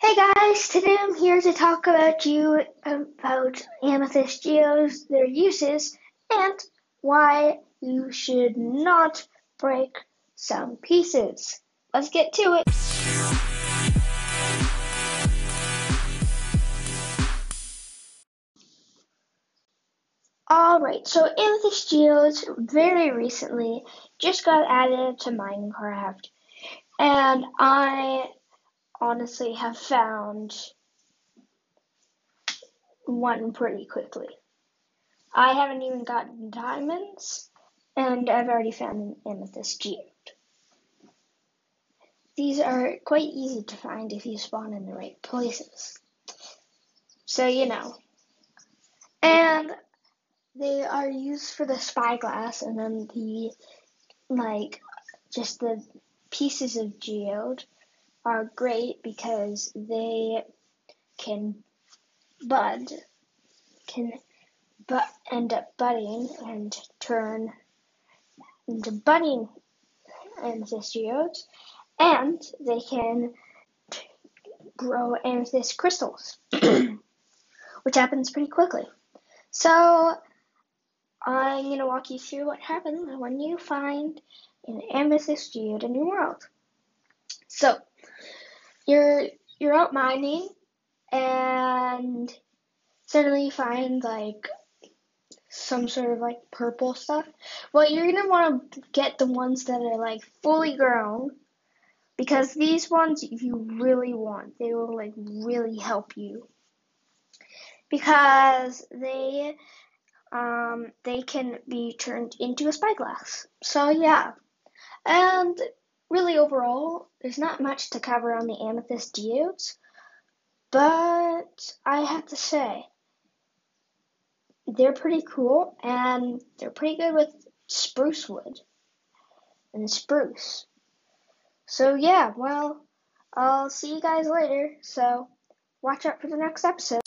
Hey guys, today I'm here to talk about you about amethyst geodes, their uses, and why you should not break some pieces. Let's get to it. Alright, so amethyst geodes very recently just got added to Minecraft, and I honestly have found one pretty quickly. I haven't even gotten diamonds, and I've already found an amethyst geode. These are quite easy to find if you spawn in the right places. So, you know. And they are used for the spyglass, and then the, like, just the pieces of geode are great because they can bud, can but end up budding and turn into budding amethyst and they can grow amethyst crystals, which happens pretty quickly. So I'm going to walk you through what happens when you find an amethyst geode in your world. So you're you're out mining and suddenly you find like some sort of like purple stuff. Well, you're gonna want to get the ones that are like fully grown because these ones you really want. They will like really help you because they um they can be turned into a spyglass. So yeah, and really overall, there's not much to cover on the amethyst geodes, but I have to say, they're pretty cool and they're pretty good with spruce wood and spruce. So yeah, well, I'll see you guys later. So watch out for the next episode.